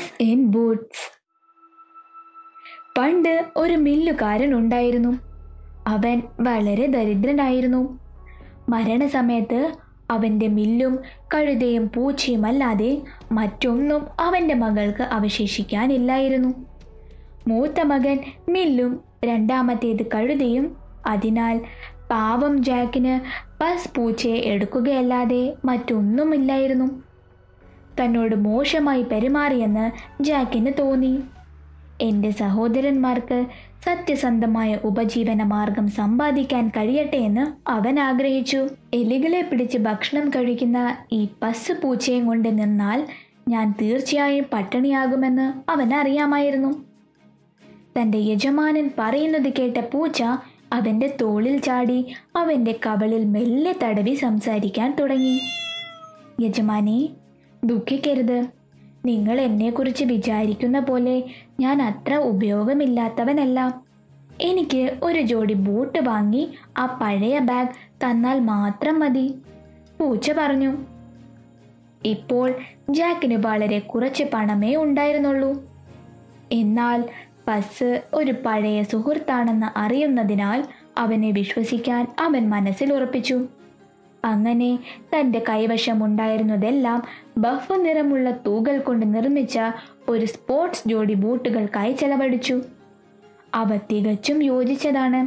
Puss in Boots പണ്ട് ഒരു മില്ലുകാരൻ ഉണ്ടായിരുന്നു. അവൻ വളരെ ദരിദ്രനായിരുന്നു. മരണസമയത്ത് അവന്റെ മില്ലും കഴുതയും പൂച്ചയും അല്ലാതെ മറ്റൊന്നും അവന്റെ മകൾക്ക് അവശേഷിക്കാനില്ലായിരുന്നു. മൂത്ത മകൻ മില്ലും രണ്ടാമത്തേത് കഴുതയും. അതിനാൽ പാവം ജാക്കിന് പസ് പൂച്ചയെ എടുക്കുകയല്ലാതെ മറ്റൊന്നുമില്ലായിരുന്നു. തന്നോട് മോശമായി പെരുമാറിയെന്ന് ജാക്കിന് തോന്നി. എന്റെ സഹോദരന്മാർക്ക് സത്യസന്ധമായ ഉപജീവന മാർഗം സമ്പാദിക്കാൻ കഴിയട്ടെ എന്ന് അവൻ ആഗ്രഹിച്ചു. എലികളെ പിടിച്ച് ഭക്ഷണം കഴിക്കുന്ന ഈ പസ് പൂച്ചയും കൊണ്ട് നിന്നാൽ ഞാൻ തീർച്ചയായും പട്ടിണിയാകുമെന്ന് അവൻ അറിയാമായിരുന്നു. തന്റെ യജമാനൻ പറയുന്നത് കേട്ട പൂച്ച അവന്റെ തോളിൽ ചാടി അവന്റെ കവളിൽ മെല്ലെ തടവി സംസാരിക്കാൻ തുടങ്ങി. യജമാനെ ദുഃഖിക്കരുത്. നിങ്ങൾ എന്നെക്കുറിച്ച് വിചാരിക്കുന്ന പോലെ ഞാൻ അത്ര ഉപയോഗമില്ലാത്തവനല്ല. എനിക്ക് ഒരു ജോഡി ബൂട്ട് വാങ്ങി ആ പഴയ ബാഗ് തന്നാൽ മാത്രം മതി. പൂച്ച പറഞ്ഞു. ഇപ്പോൾ ജാക്കിന് വളരെ കുറച്ച് പണമേ ഉണ്ടായിരുന്നുള്ളൂ. എന്നാൽ പസ് ഒരു പഴയ സുഹൃത്താണെന്ന് അറിയുന്നതിനാൽ അവനെ വിശ്വസിക്കാൻ അവൻ മനസ്സിൽ ഉറപ്പിച്ചു. അങ്ങനെ തന്റെ കൈവശമുണ്ടായിരുന്നതെല്ലാം ബഫ് നിറമുള്ള തൂകൾ കൊണ്ട് നിർമ്മിച്ച ഒരു സ്പോർട്സ് ജോഡി ബൂട്ടുകൾക്കായി ചെലവഴിച്ചു. അവ തികച്ചും യോജിച്ചതാണ്.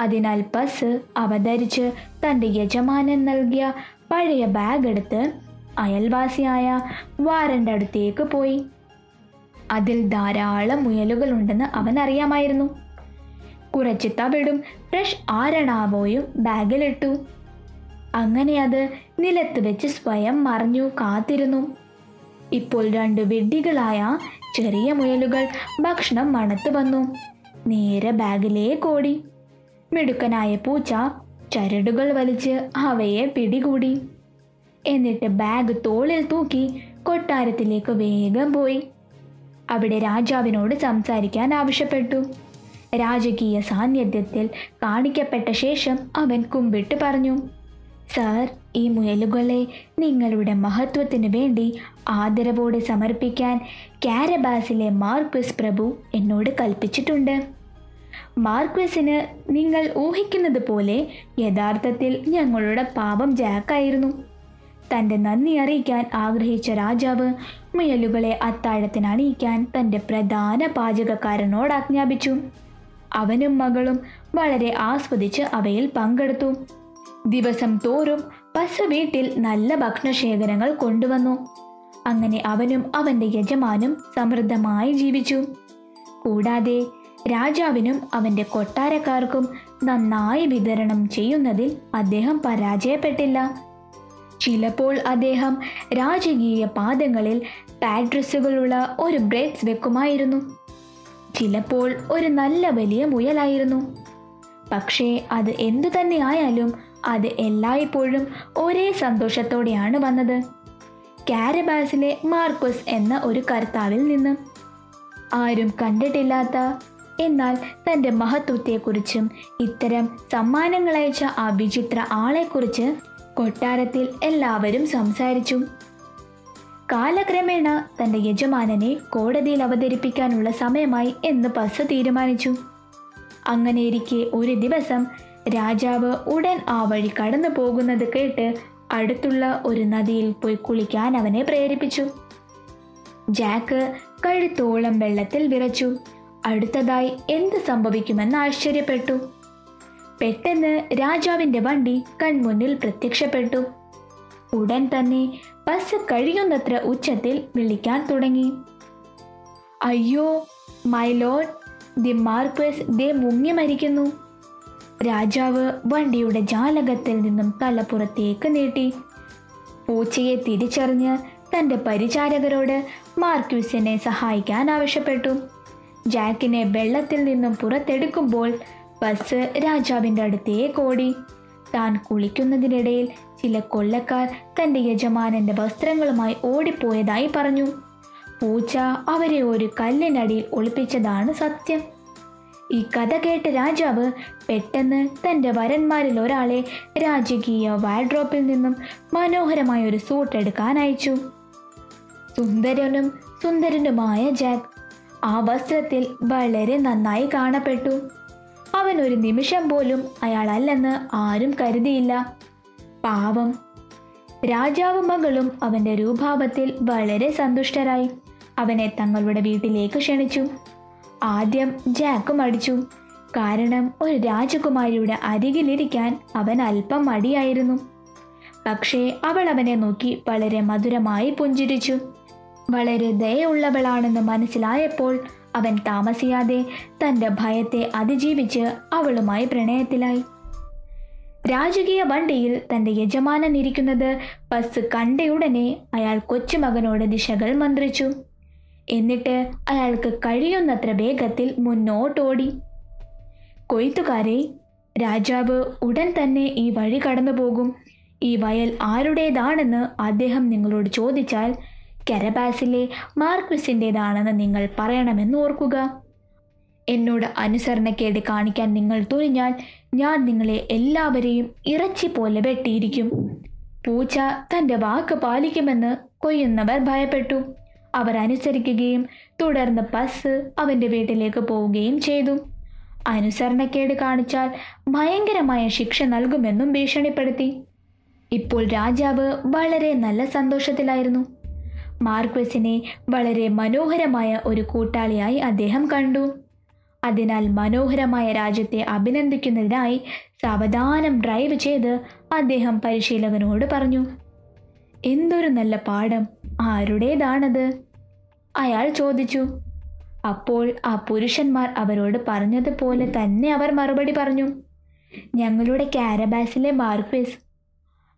അതിനാൽ ബസ് അവതരിച്ച് തന്റെ യജമാനൻ നൽകിയ പഴയ ബാഗ് എടുത്ത് അയൽവാസിയായ വാരന്റെ അടുത്തേക്ക് പോയി. അതിൽ ധാരാളം മുയലുകളുണ്ടെന്ന് അവൻ അറിയാമായിരുന്നു. കുറച്ച് തവിടും ഫ്രഷ് ആരണാവോയും ബാഗിലിട്ടു. അങ്ങനെ അത് നിലത്ത് വെച്ച് സ്വയം മറിഞ്ഞു കാത്തിരുന്നു. ഇപ്പോൾ രണ്ട് വെഡ്ഡികളായ ചെറിയ മുയലുകൾ ഭക്ഷണം മണത്തു വന്നു. നേരെ ബാഗിലേക്ക് ഓടി മിടുക്കനായ പൂച്ച ചരടുകൾ വലിച്ച് അവയെ പിടികൂടി. എന്നിട്ട് ബാഗ് തോളിൽ തൂക്കി കൊട്ടാരത്തിലേക്ക് വേഗം പോയി. അവിടെ രാജാവിനോട് സംസാരിക്കാൻ ആവശ്യപ്പെട്ടു. രാജകീയ സാന്നിധ്യത്തിൽ കാണിക്കപ്പെട്ട ശേഷം അവൻ കുമ്പിട്ട് പറഞ്ഞു. സാർ ഈ മുയലുകളെ നിങ്ങളുടെ മഹത്വത്തിനു വേണ്ടി ആദരവോടെ സമർപ്പിക്കാൻ കാരബാസിലെ മാർക്വസ് പ്രഭു എന്നോട് കൽപ്പിച്ചിട്ടുണ്ട്. മാർക്വസിന് നിങ്ങൾ ഊഹിക്കുന്നത് പോലെ യഥാർത്ഥത്തിൽ ഞങ്ങളുടെ പാപം ജാക്കായിരുന്നു. തന്റെ നന്ദി അറിയിക്കാൻ ആഗ്രഹിച്ച രാജാവ് മുയലുകളെ അത്താഴത്തിന് അണിയിക്കാൻ തന്റെ പ്രധാന പാചകക്കാരനോട് ആജ്ഞാപിച്ചു. അവനും മകളും വളരെ ആസ്വദിച്ച് അവയിൽ പങ്കെടുത്തു. ദിവസം തോറും പശു വീട്ടിൽ നല്ല ഭക്ഷണശേഖരങ്ങൾ കൊണ്ടുവന്നു. അങ്ങനെ അവനും അവന്റെ യജമാനും സമൃദ്ധമായി ജീവിച്ചു. കൂടാതെ രാജാവിനും അവന്റെ കൊട്ടാരക്കാർക്കും നന്നായി വിതരണം ചെയ്യുന്നതിൽ അദ്ദേഹം പരാജയപ്പെട്ടില്ല. ചിലപ്പോൾ അദ്ദേഹം രാജകീയ പാദങ്ങളിൽ പാഡ്രസ്സുകളുള്ള ഒരു ബ്രേഡ്സ് വെക്കുമായിരുന്നു. ചിലപ്പോൾ ഒരു നല്ല വലിയ മുയലായിരുന്നു. പക്ഷേ അത് എന്തു തന്നെ ആയാലും അത് എല്ലായ്പ്പോഴും ഒരേ സന്തോഷത്തോടെയാണ് വന്നത്. കാരബാസിലെ മാർക്കോസ് എന്ന ഒരു കർത്താവിൽ നിന്ന്. ആരും കണ്ടിട്ടില്ലാത്ത എന്നാൽ തന്റെ മഹത്വത്തെക്കുറിച്ചും ഇത്തരം സമ്മാനങ്ങൾ അയച്ച ആ വിചിത്ര ആളെക്കുറിച്ച് കൊട്ടാരത്തിൽ എല്ലാവരും സംസാരിച്ചു. കാലക്രമേണ തന്റെ യജമാനനെ കോടതിയിൽ അവതരിപ്പിക്കാനുള്ള സമയമായി എന്ന് പസ് തീരുമാനിച്ചു. അങ്ങനെയിരിക്കെ ഒരു ദിവസം രാജാവ് ഉടൻ ആ വഴി കടന്നു പോകുന്നത് കേട്ട് അടുത്തുള്ള ഒരു നദിയിൽ പോയി കുളിക്കാൻ അവനെ പ്രേരിപ്പിച്ചു. ജാക്ക് കഴുത്തോളം വെള്ളത്തിൽ വിറച്ചു. അടുത്തതായി എന്ത് സംഭവിക്കുമെന്ന് ആശ്ചര്യപ്പെട്ടു. പെട്ടെന്ന് രാജാവിന്റെ വണ്ടി കൺമുന്നിൽ പ്രത്യക്ഷപ്പെട്ടു. ഉടൻ തന്നെ ബസ് കഴിയുന്നത്ര ഉച്ചത്തിൽ വിളിക്കാൻ തുടങ്ങി. അയ്യോ മൈ ലോഡ് ദി മാർക്വസ് ദേ മുങ്ങി മരിക്കുന്നു. രാജാവ് വണ്ടിയുടെ ജാലകത്തിൽ നിന്നും തല പുറത്തേക്ക് നീട്ടി. പൂച്ചയെ തിരിച്ചറിഞ്ഞ് തന്റെ പരിചാരകരോട് മാർക്യൂസിനെ സഹായിക്കാൻ ആവശ്യപ്പെട്ടു. ജാക്കിനെ വെള്ളത്തിൽ നിന്നും പുറത്തെടുക്കുമ്പോൾ ബസ് രാജാവിന്റെ അടുത്തേക്ക് ഓടി. താൻ കുളിക്കുന്നതിനിടയിൽ ചില കൊള്ളക്കാർ തന്റെ യജമാനന്റെ വസ്ത്രങ്ങളുമായി ഓടിപ്പോയതായി പറഞ്ഞു. പൂച്ച അവരെ ഒരു കല്ലിനടിയിൽ ഒളിപ്പിച്ചതാണ് സത്യം. ഈ കഥ കേട്ട രാജാവ് പെട്ടെന്ന് തന്റെ വരന്മാരിൽ ഒരാളെ രാജകീയ വാർഡ്രോപ്പിൽ നിന്നും മനോഹരമായ ഒരു സൂട്ട് എടുക്കാൻ അയച്ചു. സുന്ദരനും സുന്ദരനുമായ ജാക്ക് ആ വസ്ത്രത്തിൽ വളരെ നന്നായി കാണപ്പെട്ടു. അവൻ ഒരു നിമിഷം പോലും അയാളല്ലെന്ന് ആരും കരുതിയില്ല. പാവം. രാജാവും മകളും അവന്റെ രൂപാപത്തിൽ വളരെ സന്തുഷ്ടരായി. അവനെ തങ്ങളുടെ വീട്ടിലേക്ക് ക്ഷണിച്ചു. ആദ്യം ജാക്ക് മടിച്ചു കാരണം ഒരു രാജകുമാരിയുടെ അരികിലിരിക്കാൻ അവൻ അല്പം മടിയായിരുന്നു. പക്ഷേ അവൾ അവനെ നോക്കി വളരെ മധുരമായി പുഞ്ചിരിച്ചു. വളരെ ദയുള്ളവളാണെന്ന് മനസ്സിലായപ്പോൾ അവൻ താമസിയാതെ തന്റെ ഭയത്തെ അതിജീവിച്ച് അവളുമായി പ്രണയത്തിലായി. രാജകീയ വണ്ടിയിൽ തന്റെ യജമാനൻ ഇരിക്കുന്നത് ബസ് കണ്ടയുടനെ അയാൾ കൊച്ചുമകനോട് ദിശകൾ മന്ത്രിച്ചു. എന്നിട്ട് അയാൾക്ക് കഴിയുന്നത്ര വേഗത്തിൽ മുന്നോട്ടോടി. കൊയ്ത്തുകാരെ രാജാവ് ഉടൻ തന്നെ ഈ വഴി കടന്നു പോകും ഈ വയൽ ആരുടേതാണെന്ന് അദ്ദേഹം നിങ്ങളോട് ചോദിച്ചാൽ കരബാസിലെ മാർക്വിസിന്റെതാണെന്ന് നിങ്ങൾ പറയണമെന്ന് ഓർക്കുക. എന്നോട് അനുസരണക്കേട് കാണിക്കാൻ നിങ്ങൾ തുനിഞ്ഞാൽ ഞാൻ നിങ്ങളെ എല്ലാവരെയും ഇറച്ചി പോലെ വെട്ടിയിരിക്കും. പൂച്ച തന്റെ വാക്ക് പാലിക്കുമെന്ന് കൊയ്യുന്നവർ ഭയപ്പെട്ടു. അവർ അനുസരിക്കുകയും തുടർന്ന് ബസ് അവന്റെ വീട്ടിലേക്ക് പോവുകയും ചെയ്തു. അനുസരണക്കേട് കാണിച്ചാൽ ഭയങ്കരമായ ശിക്ഷ നൽകുമെന്നും ഭീഷണിപ്പെടുത്തി. ഇപ്പോൾ രാജാവ് വളരെ നല്ല സന്തോഷത്തിലായിരുന്നു. മാർക്വസിനെ വളരെ മനോഹരമായ ഒരു കൂട്ടാളിയായി അദ്ദേഹം കണ്ടു. അതിനാൽ മനോഹരമായ രാജ്യത്തെ അഭിനന്ദിക്കുന്നതിനായി സാവധാനം ഡ്രൈവ് ചെയ്ത് അദ്ദേഹം പരിശീലകനോട് പറഞ്ഞു എന്തൊരു നല്ല പാഠം. ആരുടേതാണത്? അയാൾ ചോദിച്ചു. അപ്പോൾ ആ പുരുഷന്മാർ അവരോട് പറഞ്ഞതുപോലെ തന്നെ അവർ മറുപടി പറഞ്ഞു. ഞങ്ങളുടെ കാരബാസിലെ മാർക്വേസ്.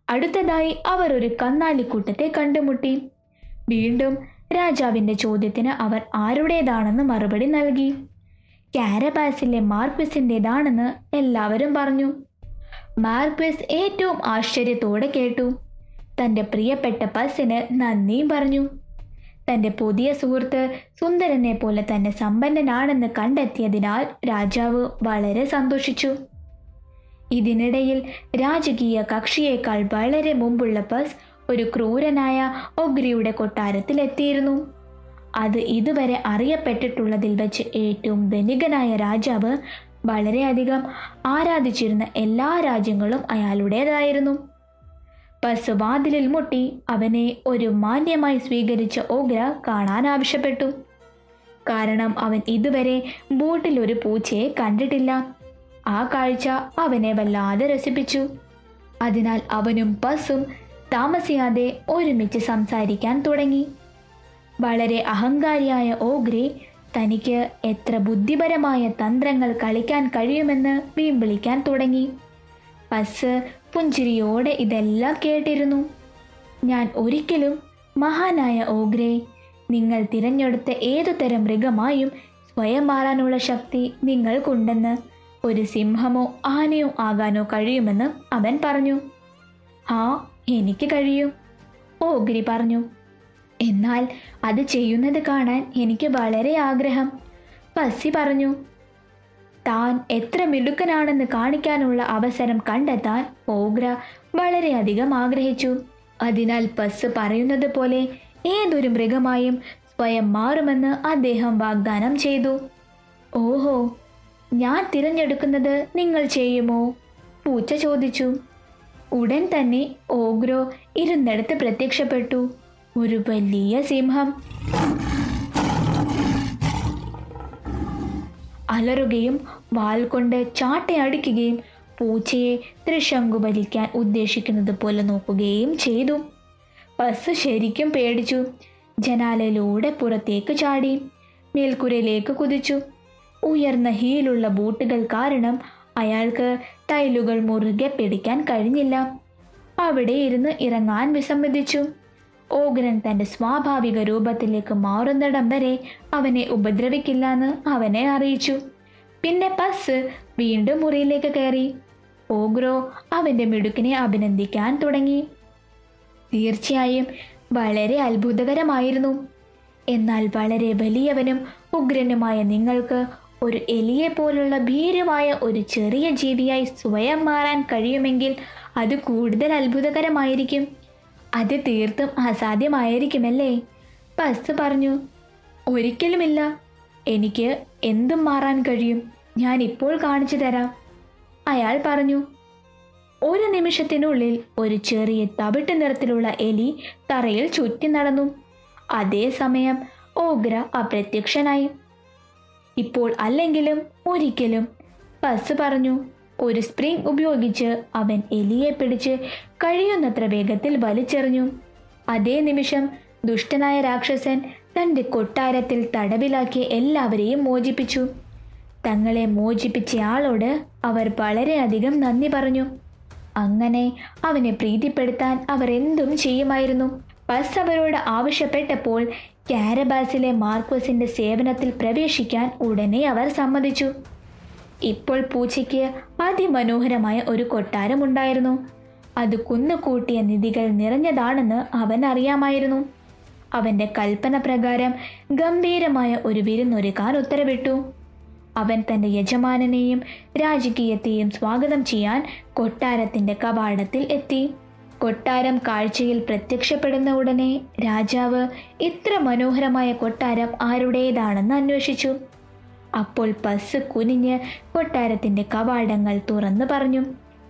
അടുത്തതായി അവർ ഒരു കന്നാലിക്കൂട്ടത്തെ കണ്ടുമുട്ടി. വീണ്ടും രാജാവിന്റെ ചോദ്യത്തിന് അവർ ആരുടേതാണെന്ന് മറുപടി നൽകി. കാരബാസിലെ മാർക്വിസിന്റെതാണെന്ന് എല്ലാവരും പറഞ്ഞു. മാർക്വിസ് ഏറ്റവും ആശ്ചര്യത്തോടെ കേട്ടു. തന്റെ പ്രിയപ്പെട്ട പൽസിന് നന്ദിയും പറഞ്ഞു. തന്റെ പുതിയ സുഹൃത്ത് സുന്ദരനെ പോലെ തന്നെ സമ്പന്നനാണെന്ന് കണ്ടെത്തിയതിനാൽ രാജാവ് വളരെ സന്തോഷിച്ചു. ഇതിനിടയിൽ രാജകീയ കക്ഷിയേക്കാൾ വളരെ മുമ്പുള്ള പസ് ഒരു ക്രൂരനായ ഒഗ്രിയുടെ കൊട്ടാരത്തിലെത്തിയിരുന്നു. അത് ഇതുവരെ അറിയപ്പെട്ടിട്ടുള്ളതിൽ വെച്ച് ഏറ്റവും ധനികനായ രാജാവ് വളരെയധികം ആരാധിച്ചിരുന്ന എല്ലാ രാജ്യങ്ങളും അയാളുടേതായിരുന്നു. ബസ് വാതിലിൽ മുട്ടി അവനെ ഒരു മാന്യമായി സ്വീകരിച്ച ഓഗ്ര കാണാൻ ആവശ്യപ്പെട്ടു. കാരണം അവൻ ഇതുവരെ ബോട്ടിൽ ഒരു പൂച്ചയെ കണ്ടിട്ടില്ല. ആ കാഴ്ച അവനെ വല്ലാതെ രസിപ്പിച്ചു. അതിനാൽ അവനും ബസ്സും താമസിയാതെ ഒരുമിച്ച് സംസാരിക്കാൻ തുടങ്ങി. വളരെ അഹങ്കാരിയായ ഓഗ്രെ തനിക്ക് എത്ര ബുദ്ധിപരമായ തന്ത്രങ്ങൾ കളിക്കാൻ കഴിയുമെന്ന് വീമ്പിളിക്കാൻ തുടങ്ങി. ബസ് പുഞ്ചിരിയോടെ ഇതെല്ലാം കേട്ടിരുന്നു. ഞാൻ ഒരിക്കലും മഹാനായ ഓഗ്രേ നിങ്ങൾ തിരഞ്ഞെടുത്ത ഏതുതരം മൃഗമായും സ്വയം മാറാനുള്ള ശക്തി നിങ്ങൾക്കുണ്ടെന്ന് ഒരു സിംഹമോ ആനയോ ആകാനോ കഴിയുമെന്ന് അവൻ പറഞ്ഞു. ആ എനിക്ക് കഴിയും ഓഗ്രി പറഞ്ഞു. എന്നാൽ അത് ചെയ്യുന്നത് കാണാൻ എനിക്ക് വളരെ ആഗ്രഹം. പസ്സി പറഞ്ഞു താൻ എത്ര മിടുക്കനാണെന്ന് കാണിക്കാനുള്ള അവസരം കണ്ടെത്താൻ ഓഗ്ര വളരെയധികം ആഗ്രഹിച്ചു. അതിനാൽ പസ് പറയുന്നത് പോലെ ഏതൊരു മൃഗമായും സ്വയം മാറുമെന്ന് അദ്ദേഹം വാഗ്ദാനം ചെയ്തു. ഓഹോ ഞാൻ തിരഞ്ഞെടുക്കുന്നത് നിങ്ങൾ ചെയ്യുമോ? പൂച്ച ചോദിച്ചു. ഉടൻ തന്നെ ഓഗ്രോ ഇരുന്നിടത്ത് പ്രത്യക്ഷപ്പെട്ടു. ഒരു വലിയ സിംഹം. അലറുകയും വാൽ കൊണ്ട് ചാട്ടയടിക്കുകയും പൂച്ചയെ ത്രിശങ്കു വലിക്കാൻ ഉദ്ദേശിക്കുന്നത് പോലെ നോക്കുകയും ചെയ്തു. ബസ് ശരിക്കും പേടിച്ചു. ജനാലയിലൂടെ പുറത്തേക്ക് ചാടി. മേൽക്കുരയിലേക്ക് കുതിച്ചു. ഉയർന്ന ഹീലുള്ള ബൂട്ടുകൾ കാരണം അയാൾക്ക് ടൈലുകൾ മുറുകെ പിടിക്കാൻ കഴിഞ്ഞില്ല. അവിടെ ഇരുന്ന് ഇറങ്ങാൻ വിസമ്മതിച്ചു. ഓഗ്രൻ തന്റെ സ്വാഭാവിക രൂപത്തിലേക്ക് മാറുന്നിടം വരെ അവനെ ഉപദ്രവിക്കില്ലെന്ന് അവനെ അറിയിച്ചു. പിന്നെ പസ് വീണ്ടും മുറിയിലേക്ക് കയറി. ഓഗ്രോ അവന്റെ മിടുക്കിനെ അഭിനന്ദിക്കാൻ തുടങ്ങി. തീർച്ചയായും വളരെ അത്ഭുതകരമായിരുന്നു. എന്നാൽ വളരെ വലിയവനും ഉഗ്രനുമായ നിങ്ങൾക്ക് ഒരു എലിയെ പോലുള്ള ഭീരമായ ഒരു ചെറിയ ജീവിയായി സ്വയം മാറാൻ കഴിയുമെങ്കിൽ അത് കൂടുതൽ അത്ഭുതകരമായിരിക്കും. അത് തീർത്തും അസാധ്യമായിരിക്കുമല്ലേ? പസ് പറഞ്ഞു ഒരിക്കലുമില്ല. എനിക്ക് എന്തും മാറാൻ കഴിയും. ഞാൻ ഇപ്പോൾ കാണിച്ചു തരാം. അയാൾ പറഞ്ഞു ഒരു നിമിഷത്തിനുള്ളിൽ ഒരു ചെറിയ തവിട്ട് നിറത്തിലുള്ള എലി തറയിൽ ചുറ്റി നടന്നു. അതേസമയം ഓഗ്ര അപ്രത്യക്ഷനായി. ഇപ്പോൾ അല്ലെങ്കിലും ഒരിക്കലും. പസ് പറഞ്ഞു ഒരു സ്പ്രിംഗ് ഉപയോഗിച്ച് അവൻ എലിയെ പിടിച്ച് കഴിയുന്നത്ര വേഗത്തിൽ വലിച്ചെറിഞ്ഞു. അതേ നിമിഷം ദുഷ്ടനായ രാക്ഷസൻ തന്റെ കൊട്ടാരത്തിൽ തടവിലാക്കി എല്ലാവരെയും മോചിപ്പിച്ചു. തങ്ങളെ മോചിപ്പിച്ചയാളോട് അവർ വളരെയധികം നന്ദി പറഞ്ഞു. അങ്ങനെ അവനെ പ്രീതിപ്പെടുത്താൻ അവർ എന്തും ചെയ്യുമായിരുന്നു. ബസ് അവരോട് ആവശ്യപ്പെട്ടപ്പോൾ കാരബാസിലെ മാർക്കോസിന്റെ സേവനത്തിൽ പ്രവേശിക്കാൻ ഉടനെ അവർ സമ്മതിച്ചു. ഇപ്പോൾ പൂച്ചയ്ക്ക് അതിമനോഹരമായ ഒരു കൊട്ടാരമുണ്ടായിരുന്നു അത് കുന്നുകൂട്ടിയ നിധികൾ നിറഞ്ഞതാണെന്ന് അവൻ അറിയാമായിരുന്നു. അവന്റെ കൽപ്പന പ്രകാരം ഗംഭീരമായ ഒരു വിരുന്നൊരുക്കാൻ ഉത്തരവിട്ടു. അവൻ തന്റെ യജമാനനെയും രാജകീയത്തെയും സ്വാഗതം ചെയ്യാൻ കൊട്ടാരത്തിന്റെ കവാടത്തിൽ എത്തി. കൊട്ടാരം കാഴ്ചയിൽ പ്രത്യക്ഷപ്പെടുന്ന ഉടനെ രാജാവ് ഇത്ര മനോഹരമായ കൊട്ടാരം ആരുടേതാണെന്ന് അന്വേഷിച്ചു. അപ്പോൾ ബസ് കുനിഞ്ഞ് കൊട്ടാരത്തിന്റെ കവാടങ്ങൾ തുറന്നു പറഞ്ഞു.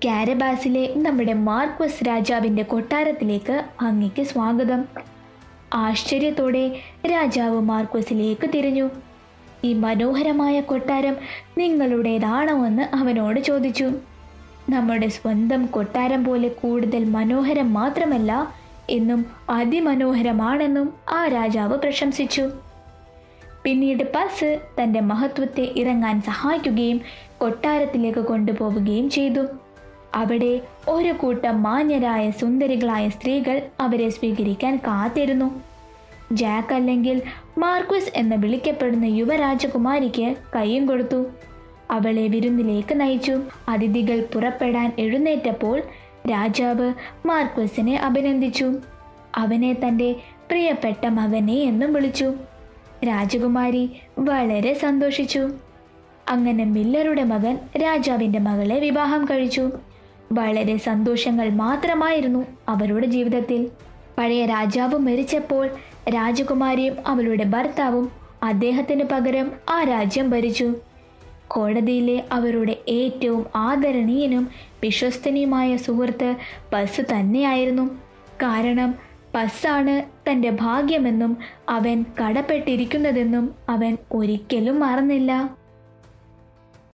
കാരബാസിലെ നമ്മുടെ മാർക്വസ് രാജാവിന്റെ കൊട്ടാരത്തിലേക്ക് അങ്ങയ്ക്ക് സ്വാഗതം. ആശ്ചര്യത്തോടെ രാജാവ് മാർക്വസിലേക്ക് തിരിഞ്ഞു. ഈ മനോഹരമായ കൊട്ടാരം നിങ്ങളുടേതാണോ എന്ന് അവനോട് ചോദിച്ചു. നമ്മുടെ സ്വന്തം കൊട്ടാരം പോലെ കൂടുതൽ മനോഹരം മാത്രമല്ല എന്നും അതിമനോഹരമാണെന്നും ആ രാജാവ് പ്രശംസിച്ചു. പിന്നീട് പസ് തന്റെ മഹത്വത്തെ ഇറങ്ങാൻ സഹായിക്കുകയും കൊട്ടാരത്തിലേക്ക് കൊണ്ടുപോവുകയും ചെയ്തു. അവിടെ ഒരു കൂട്ടം മാന്യരായ സുന്ദരികളായ സ്ത്രീകൾ അവരെ സ്വീകരിക്കാൻ കാത്തിരുന്നു. ജാക്ക് അല്ലെങ്കിൽ മാർക്വസ് എന്ന് വിളിക്കപ്പെടുന്ന യുവരാജകുമാരിക്ക് കയ്യും കൊടുത്തു. അവളെ വിരുന്നിലേക്ക് നയിച്ചു. അതിഥികൾ പുറപ്പെടാൻ എഴുന്നേറ്റപ്പോൾ രാജാവ് മാർക്വസിനെ അഭിനന്ദിച്ചു. അവനെ തന്റെ പ്രിയപ്പെട്ട മകനെ എന്നും വിളിച്ചു. രാജകുമാരി വളരെ സന്തോഷിച്ചു. അങ്ങനെ മില്ലറുടെ മകൻ രാജാവിന്റെ മകളെ വിവാഹം കഴിച്ചു. വളരെ സന്തോഷങ്ങൾ മാത്രമായിരുന്നു അവരുടെ ജീവിതത്തിൽ. പഴയ രാജാവ് മരിച്ചപ്പോൾ രാജകുമാരിയും അവളുടെ ഭർത്താവും അദ്ദേഹത്തിന് പകരം ആ രാജ്യം ഭരിച്ചു. കോടതിയിലെ അവരുടെ ഏറ്റവും ആദരണീയനും വിശ്വസ്തനീയമായ സുഹൃത്ത് ബസ് തന്നെയായിരുന്നു. കാരണം ബസ്സാണ് തന്റെ ഭാഗ്യമെന്നും അവൻ കടപ്പെട്ടിരിക്കുന്നതെന്നും അവൻ ഒരിക്കലും മറന്നില്ല.